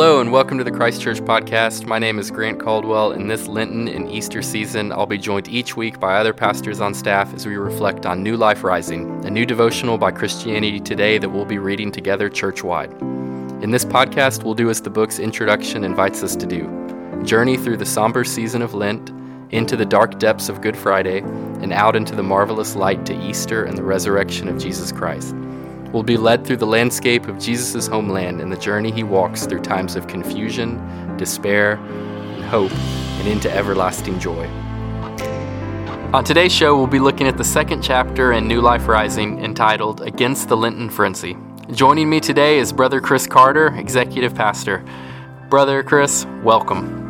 Hello, and welcome to the Christ Church podcast. My name is Grant Caldwell. In this Lenten and Easter season, I'll be joined each week by other pastors on staff as we reflect on New Life Rising, a new devotional by Christianity Today that we'll be reading together churchwide. In this podcast, we'll do as the book's introduction invites us to do journey through the somber season of Lent, into the dark depths of Good Friday, and out into the marvelous light to Easter and the resurrection of Jesus Christ. We'll be led through the landscape of Jesus' homeland and the journey he walks through times of confusion, despair, and hope, and into everlasting joy. On today's show, we'll be looking at the second chapter in New Life Rising entitled Against the Lenten Frenzy. Joining me today is Brother Chris Carter, Executive Pastor. Brother Chris, welcome.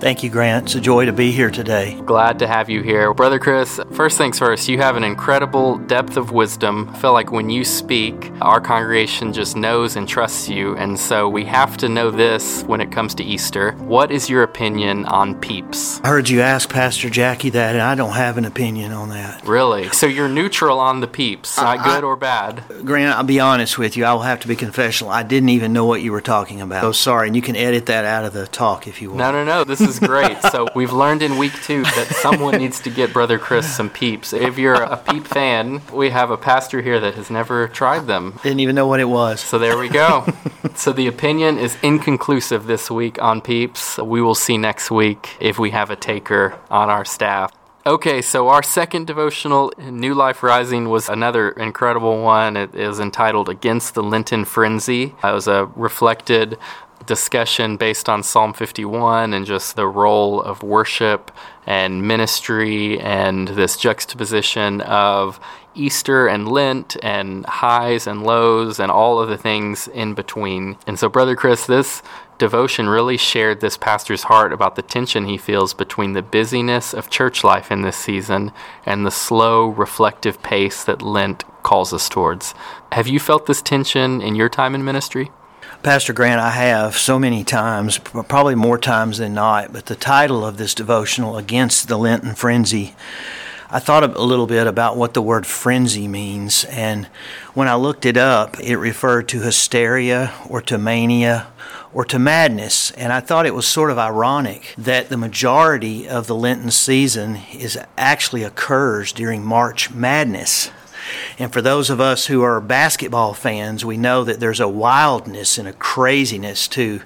Thank you, Grant. It's a joy to be here today. Glad to have you here. Brother Chris, first things first, you have an incredible depth of wisdom. I feel like when you speak, our congregation just knows and trusts you. And so we have to know this when it comes to Easter. What is your opinion on peeps? I heard you ask Pastor Jackie that, and I don't have an opinion on that. Really? So you're neutral on the peeps, not good or bad? Grant, I'll be honest with you. I will have to be confessional. I didn't even know what you were talking about. So sorry, and you can edit that out of the talk if you want. No, no, no. This is great. So we've learned in week two that someone needs to get Brother Chris some peeps. If you're a peep fan, we have a pastor here that has never tried them. Didn't even know what it was. So there we go. so the opinion is inconclusive this week on peeps. We will see next week if we have a taker on our staff. Okay, so our second devotional, New Life Rising, was another incredible one. It is entitled Against the Lenten Frenzy. It was a reflected discussion based on Psalm 51 and just the role of worship and ministry and this juxtaposition of Easter and Lent and highs and lows and all of the things in between. And so, Brother Chris, this devotion really shared this pastor's heart about the tension he feels between the busyness of church life in this season and the slow, reflective pace that Lent calls us towards. Have you felt this tension in your time in ministry? Pastor Grant, I have so many times, probably more times than not, but the title of this devotional, Against the Lenten Frenzy, I thought a little bit about what the word frenzy means, and when I looked it up, it referred to hysteria or to mania or to madness. And I thought it was sort of ironic that the majority of the Lenten season is actually occurs during March Madness. And for those of us who are basketball fans, we know that there's a wildness and a craziness to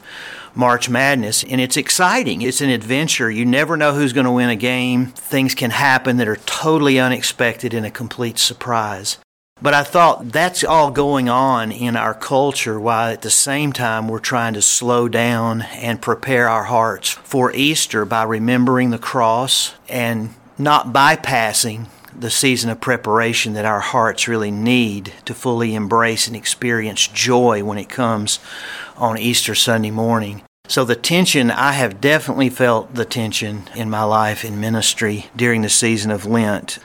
March Madness, and it's exciting. It's an adventure. You never know who's going to win a game. Things can happen that are totally unexpected and a complete surprise. But I thought that's all going on in our culture while at the same time we're trying to slow down and prepare our hearts for Easter by remembering the cross and not bypassing the season of preparation that our hearts really need to fully embrace and experience joy when it comes on Easter Sunday morning. So, the tension, I have definitely felt the tension in my life in ministry during the season of Lent.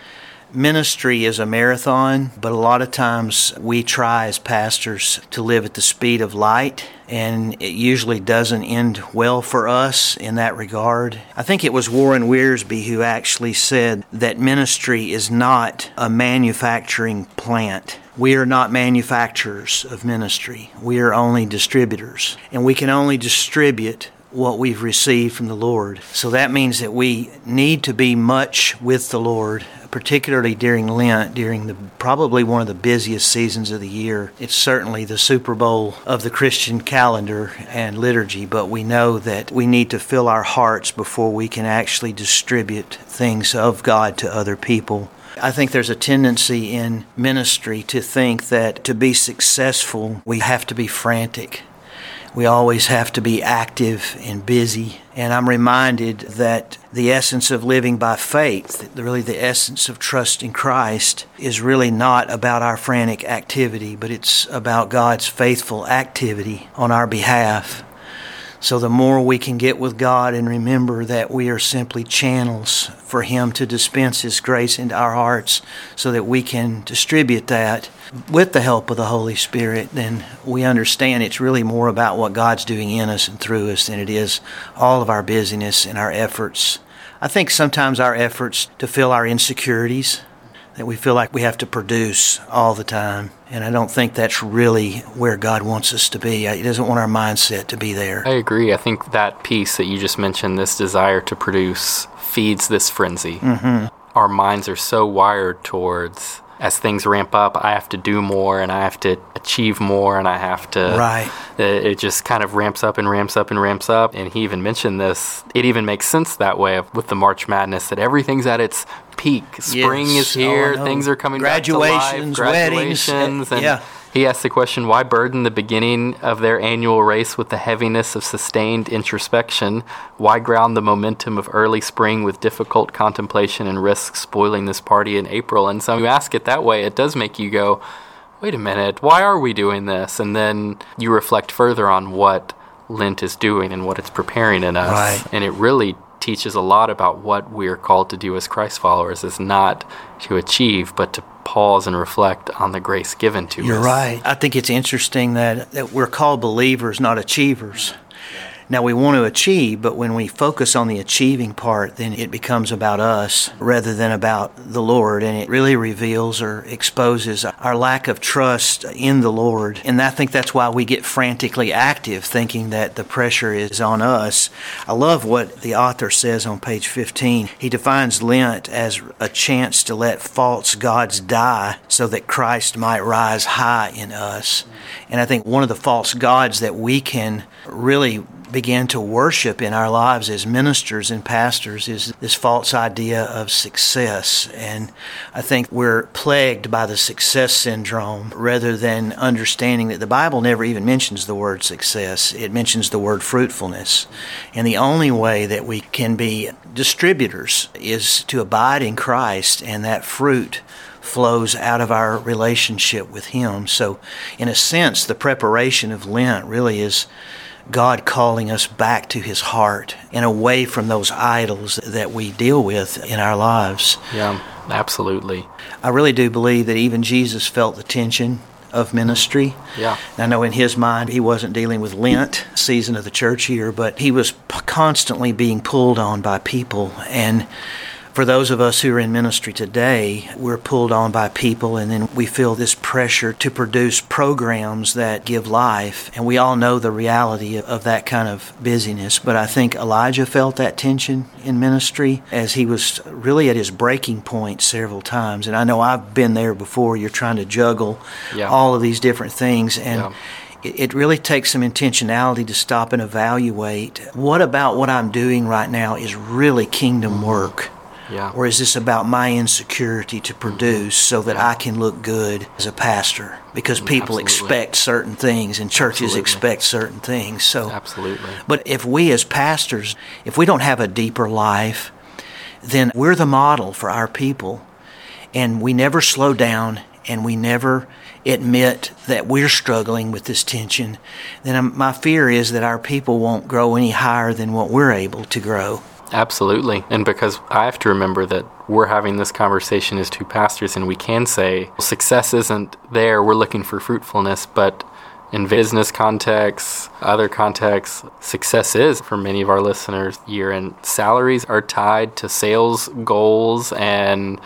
Ministry is a marathon, but a lot of times we try as pastors to live at the speed of light, and it usually doesn't end well for us in that regard. I think it was Warren Wiersbe who actually said that ministry is not a manufacturing plant. We are not manufacturers of ministry. We are only distributors. And we can only distribute what we've received from the Lord. So that means that we need to be much with the Lord, particularly during Lent, during the probably one of the busiest seasons of the year. It's certainly the Super Bowl of the Christian calendar and liturgy, but we know that we need to fill our hearts before we can actually distribute things of God to other people. I think there's a tendency in ministry to think that to be successful, we have to be frantic. We always have to be active and busy. And I'm reminded that the essence of living by faith, really the essence of trust in Christ, is really not about our frantic activity, but it's about God's faithful activity on our behalf. So the more we can get with God and remember that we are simply channels for Him to dispense His grace into our hearts so that we can distribute that with the help of the Holy Spirit, then we understand it's really more about what God's doing in us and through us than it is all of our busyness and our efforts. I think sometimes our efforts to fill our insecurities, that we feel like we have to produce all the time. And I don't think that's really where God wants us to be. He doesn't want our mindset to be there. I agree. I think that piece that you just mentioned, this desire to produce, feeds this frenzy. Mm-hmm. Our minds are so wired towards as things ramp up, I have to do more and I have to achieve more and I have to. Right. It just kind of ramps up and ramps up and ramps up. And he even mentioned this. It even makes sense that way with the March Madness that everything's at its peak. Spring yes. is oh, here. Oh, things are coming graduations, back to life. Graduations, weddings. Eh, and yeah. He asks the question why burden the beginning of their annual race with the heaviness of sustained introspection? Why ground the momentum of early spring with difficult contemplation and risk spoiling this party in April? And so you ask it that way, it does make you go, wait a minute, why are we doing this? And then you reflect further on what Lent is doing and what it's preparing in us. Right. And it really teaches a lot about what we're called to do as Christ followers is not to achieve, but to pause and reflect on the grace given to You're us. right. I think it's interesting that, that we're called believers, not achievers. Now, we want to achieve, but when we focus on the achieving part, then it becomes about us rather than about the Lord. And it really reveals or exposes our lack of trust in the Lord. And I think that's why we get frantically active, thinking that the pressure is on us. I love what the author says on page 15. He defines Lent as a chance to let false gods die so that Christ might rise high in us. And I think one of the false gods that we can really begin to worship in our lives as ministers and pastors is this false idea of success. And I think we're plagued by the success syndrome rather than understanding that the Bible never even mentions the word success. It mentions the word fruitfulness. And the only way that we can be distributors is to abide in Christ and that fruit flows out of our relationship with Him. So, in a sense, the preparation of Lent really is God calling us back to His heart and away from those idols that we deal with in our lives. Yeah, absolutely. I really do believe that even Jesus felt the tension of ministry. Yeah. I know in his mind he wasn't dealing with Lent season of the church year, but he was constantly being pulled on by people and for those of us who are in ministry today, we're pulled on by people and then we feel this pressure to produce programs that give life. And we all know the reality of that kind of busyness. But I think Elijah felt that tension in ministry as he was really at his breaking point several times. And I know I've been there before. You're trying to juggle yeah. all of these different things. And yeah it really takes some intentionality to stop and evaluate what about what I'm doing right now is really kingdom work. Yeah. Or is this about my insecurity to produce so that I can look good as a pastor? Because mm, people Absolutely. expect certain things and churches Absolutely. expect certain things. So Absolutely. But if we as pastors, if we don't have a deeper life, then we're the model for our people. And we never slow down and we never admit that we're struggling with this tension, then my fear is that our people won't grow any higher than what we're able to grow. Absolutely. And because I have to remember that we're having this conversation as two pastors, and we can say success isn't there, we're looking for fruitfulness, but in business contexts, other contexts, success is for many of our listeners year end salaries are tied to sales goals and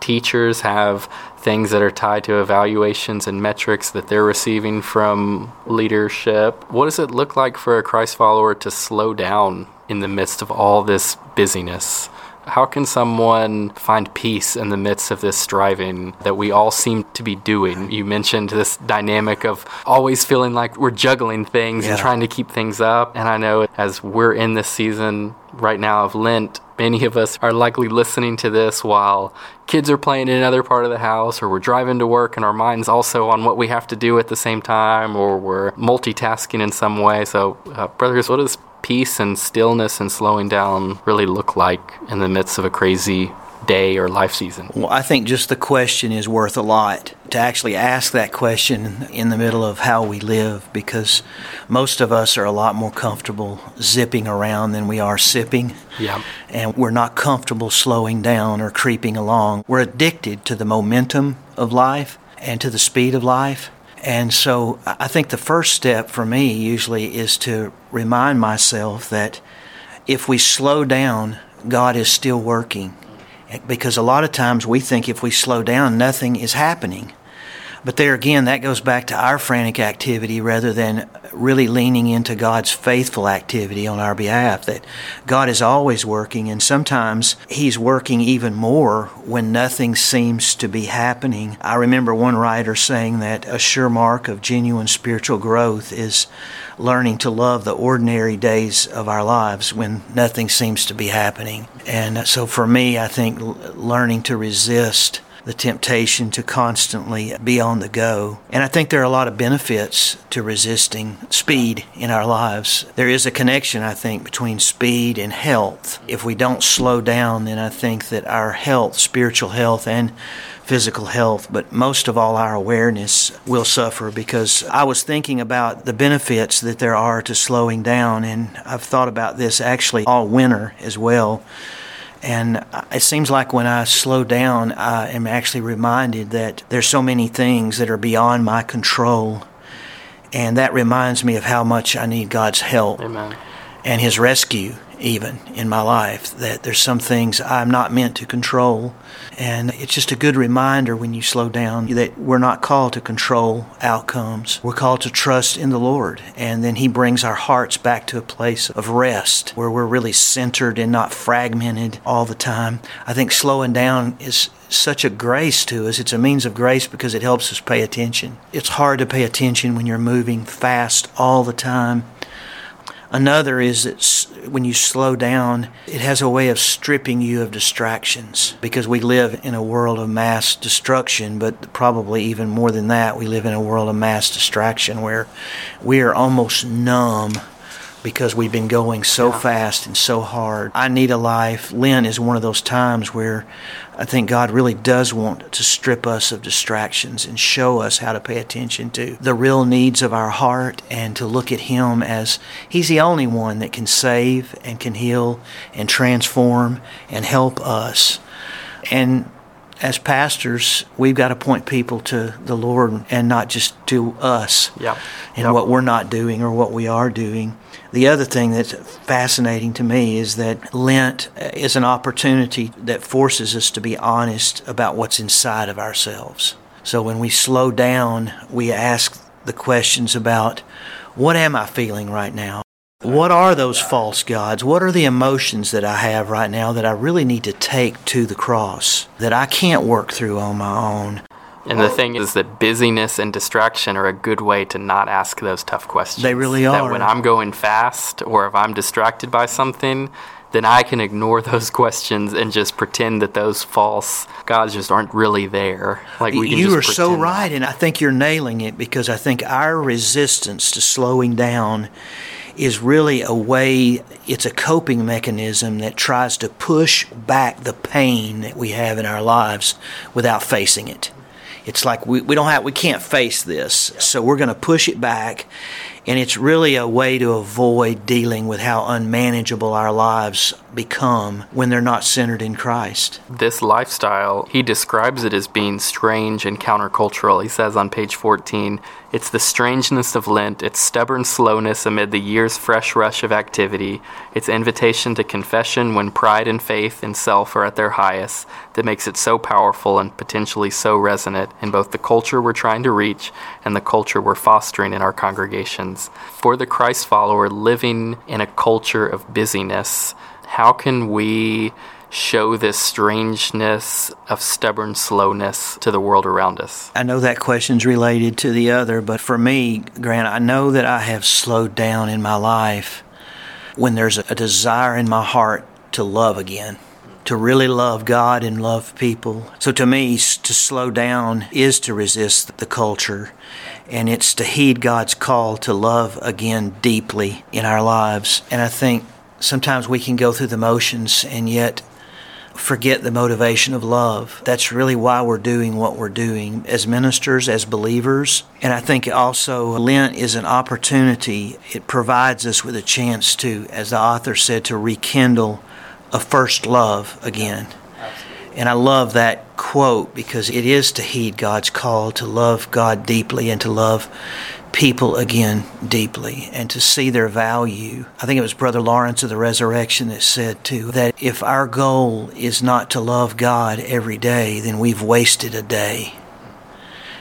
teachers have things that are tied to evaluations and metrics that they're receiving from leadership. What does it look like for a Christ follower to slow down in the midst of all this busyness? How can someone find peace in the midst of this striving that we all seem to be doing? You mentioned this dynamic of always feeling like we're juggling things and trying to keep things up. And I know as we're in this season right now of Lent, many of us are likely listening to this while kids are playing in another part of the house, or we're driving to work and our mind's also on what we have to do at the same time, or we're multitasking in some way. So, uh, brothers, what does peace and stillness and slowing down really look like in the midst of a crazy day or life season? Well, I think just the question is worth a lot to actually ask that question in the middle of how we live because most of us are a lot more comfortable zipping around than we are sipping. Yeah. And we're not comfortable slowing down or creeping along. We're addicted to the momentum of life and to the speed of life. And so I think the first step for me usually is to remind myself that if we slow down, God is still working because a lot of times we think if we slow down, nothing is happening. But there again, that goes back to our frantic activity rather than really leaning into God's faithful activity on our behalf. That God is always working, and sometimes He's working even more when nothing seems to be happening. I remember one writer saying that a sure mark of genuine spiritual growth is learning to love the ordinary days of our lives when nothing seems to be happening. And so for me, I think learning to resist the temptation to constantly be on the go. And I think there are a lot of benefits to resisting speed in our lives. There is a connection, I think, between speed and health. If we don't slow down, then I think that our health, spiritual health, and physical health, but most of all, our awareness will suffer because I was thinking about the benefits that there are to slowing down, and I've thought about this actually all winter as well. And uh, it seems like when I slow down, I am actually reminded that there's so many things that are beyond my control. And that reminds me of how much I need God's help Amen. and His rescue even in my life that there's some things I'm not meant to control. And it's just a good reminder when you slow down that we're not called to control outcomes. We're called to trust in the Lord. And then He brings our hearts back to a place of rest where we're really centered and not fragmented all the time. I think slowing down is such a grace to us. It's a means of grace because it helps us pay attention. It's hard to pay attention when you're moving fast all the time Another is that when you slow down, it has a way of stripping you of distractions because we live in a world of mass destruction, but probably even more than that, we live in a world of mass distraction where we are almost numb because we've been going so fast and so hard. I need a life. Lent is one of those times where I think God really does want to strip us of distractions and show us how to pay attention to the real needs of our heart and to look at Him as He's the only one that can save and can heal and transform and help us. And as pastors, we've got to point people to the Lord and not just to us yep. and yep. what we're not doing or what we are doing. The other thing that's fascinating to me is that Lent is an opportunity that forces us to be honest about what's inside of ourselves. So when we slow down, we ask the questions about what am I feeling right now? What are those false gods? What are the emotions that I have right now that I really need to take to the cross that I can't work through on my own? And the thing is that busyness and distraction are a good way to not ask those tough questions. They really are. That when I'm going fast or if I'm distracted by something, then I can ignore those questions and just pretend that those false gods just aren't really there. Like we you are so right, that. and I think you're nailing it because I think our resistance to slowing down is really a way, it's a coping mechanism that tries to push back the pain that we have in our lives without facing it. It's like we, we don't have we can't face this, so we're going to push it back, and it's really a way to avoid dealing with how unmanageable our lives become when they're not centered in Christ. This lifestyle, he describes it as being strange and countercultural. He says on page 14, it's the strangeness of Lent, its stubborn slowness amid the year's fresh rush of activity, its invitation to confession when pride and faith and self are at their highest, that makes it so powerful and potentially so resonant in both the culture we're trying to reach and the culture we're fostering in our congregations. For the Christ follower living in a culture of busyness, how can we show this strangeness of stubborn slowness to the world around us? I know that question's related to the other, but for me, Grant, I know that I have slowed down in my life when there's a desire in my heart to love again. To really love God and love people. So to me, to slow down is to resist the culture and it's to heed God's call to love again deeply in our lives. And I think sometimes we can go through the motions and yet forget the motivation of love. That's really why we're doing what we're doing as ministers, as believers. And I think also Lent is an opportunity. It provides us with a chance to, as the author said, to rekindle a first love again. And I love that quote because it is to heed God's call to love God deeply and to love people again deeply and to see their value. I think it was Brother Lawrence of the Resurrection that said, too, that if our goal is not to love God every day, then we've wasted a day.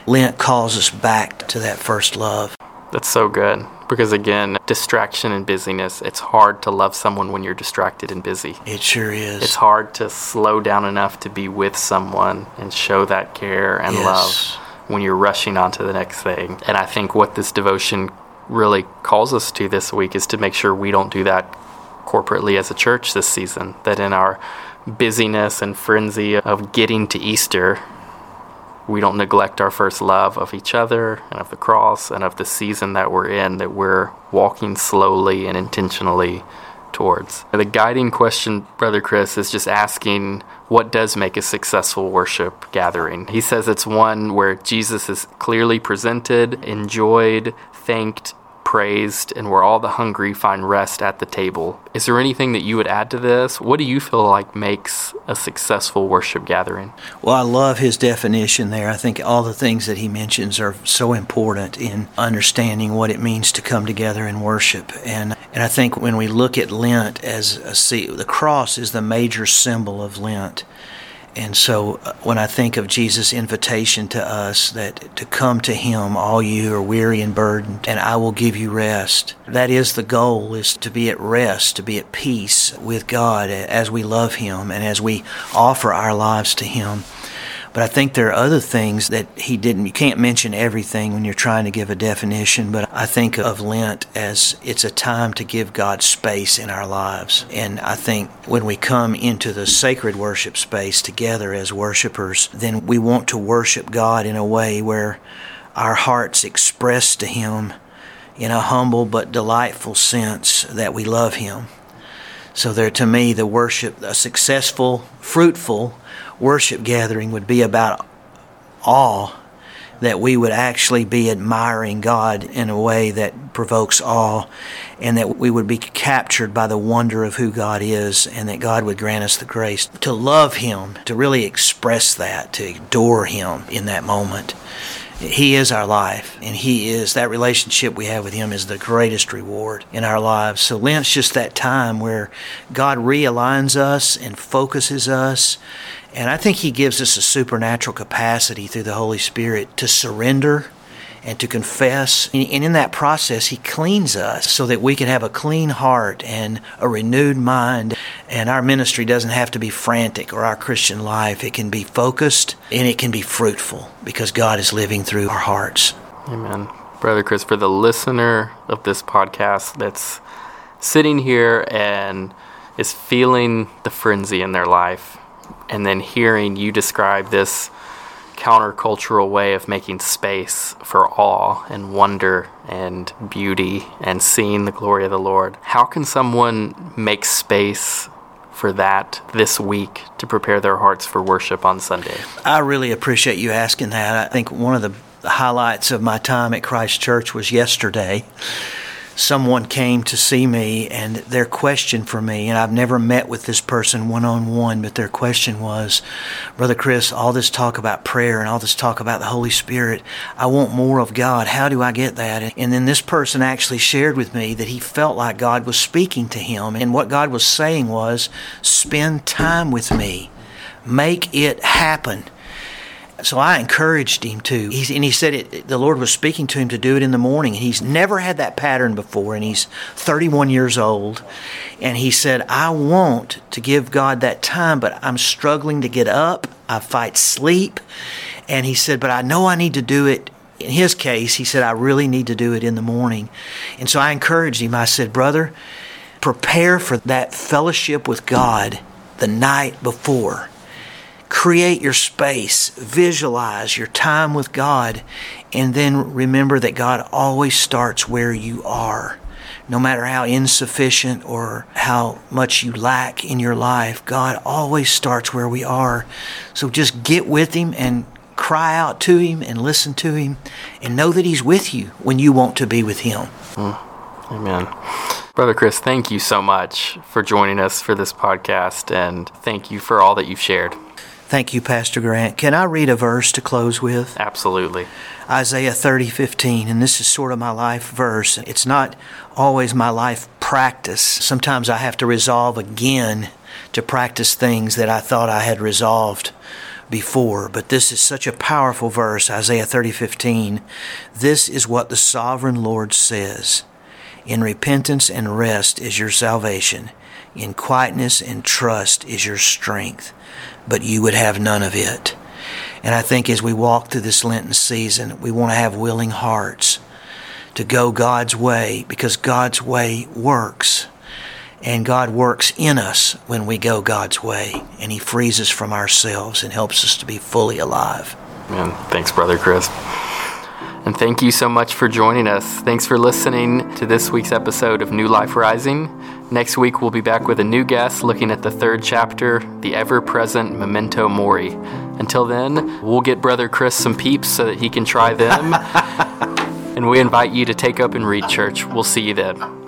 Lent calls us back to that first love. That's so good. Because again, distraction and busyness, it's hard to love someone when you're distracted and busy. It sure is. It's hard to slow down enough to be with someone and show that care and Yes. love when you're rushing on to the next thing. And I think what this devotion really calls us to this week is to make sure we don't do that corporately as a church this season. That in our busyness and frenzy of getting to Easter, we don't neglect our first love of each other and of the cross and of the season that we're in, that we're walking slowly and intentionally towards. The guiding question, Brother Chris, is just asking what does make a successful worship gathering? He says it's one where Jesus is clearly presented, enjoyed, thanked, praised, and where all the hungry find rest at the table. Is there anything that you would add to this? What do you feel like makes a successful worship gathering? Well, I love his definition there. I think all the things that he mentions are so important in understanding what it means to come together and worship. And and I think when we look at Lent as a see, the cross is the major symbol of Lent. And so uh, when I think of Jesus' invitation to us that to come to him all you are weary and burdened and I will give you rest. That is the goal is to be at rest, to be at peace with God as we love him and as we offer our lives to him. But I think there are other things that he didn't. You can't mention everything when you're trying to give a definition, but I think of Lent as it's a time to give God space in our lives. And I think when we come into the sacred worship space together as worshipers, then we want to worship God in a way where our hearts express to Him in a humble but delightful sense that we love Him. So there, to me, the worship, a successful, fruitful worship gathering would be about awe, that we would actually be admiring God in a way that provokes awe, and that we would be captured by the wonder of who God is, and that God would grant us the grace to love Him, to really express that, to adore Him in that moment. He is our life, and He is that relationship we have with Him is the greatest reward in our lives. So Lent's just that time where God realigns us and focuses us, and I think He gives us a supernatural capacity through the Holy Spirit to surrender and to confess. And in that process, He cleans us so that we can have a clean heart and a renewed mind. And our ministry doesn't have to be frantic or our Christian life. It can be focused and it can be fruitful because God is living through our hearts. Amen. Brother Chris, for the listener of this podcast that's sitting here and is feeling the frenzy in their life, and then hearing you describe this countercultural way of making space for awe and wonder and beauty and seeing the glory of the Lord, how can someone make space for that this week to prepare their hearts for worship on Sunday? I really appreciate you asking that. I think one of the highlights of my time at Christ Church was yesterday. Someone came to see me, and their question for me, and I've never met with this person one on one, but their question was, Brother Chris, all this talk about prayer and all this talk about the Holy Spirit, I want more of God. How do I get that? And then this person actually shared with me that he felt like God was speaking to him, and what God was saying was, spend time with me, make it happen. So I encouraged him to. He's, and he said it, the Lord was speaking to him to do it in the morning. And he's never had that pattern before, and he's 31 years old. And he said, I want to give God that time, but I'm struggling to get up. I fight sleep. And he said, but I know I need to do it. In his case, he said, I really need to do it in the morning. And so I encouraged him. I said, Brother, prepare for that fellowship with God the night before create your space, visualize your time with God, and then remember that God always starts where you are. No matter how insufficient or how much you lack in your life, God always starts where we are. So just get with Him and cry out to Him and listen to Him and know that He's with you when you want to be with Him. Hmm. Amen. Brother Chris, thank you so much for joining us for this podcast, and thank you for all that you've shared. Thank you, Pastor Grant. Can I read a verse to close with? Absolutely. Isaiah 30, 15, and this is sort of my life verse. It's not always my life practice. Sometimes I have to resolve again to practice things that I thought I had resolved before, but this is such a powerful verse, Isaiah 30:15. This is what the sovereign Lord says. In repentance and rest is your salvation. In quietness and trust is your strength, but you would have none of it. And I think as we walk through this Lenten season, we want to have willing hearts to go God's way because God's way works. And God works in us when we go God's way, and He frees us from ourselves and helps us to be fully alive. Man, thanks, Brother Chris. And thank you so much for joining us. Thanks for listening to this week's episode of New Life Rising. Next week, we'll be back with a new guest looking at the third chapter, the ever present Memento Mori. Until then, we'll get Brother Chris some peeps so that he can try them. and we invite you to take up and read church. We'll see you then.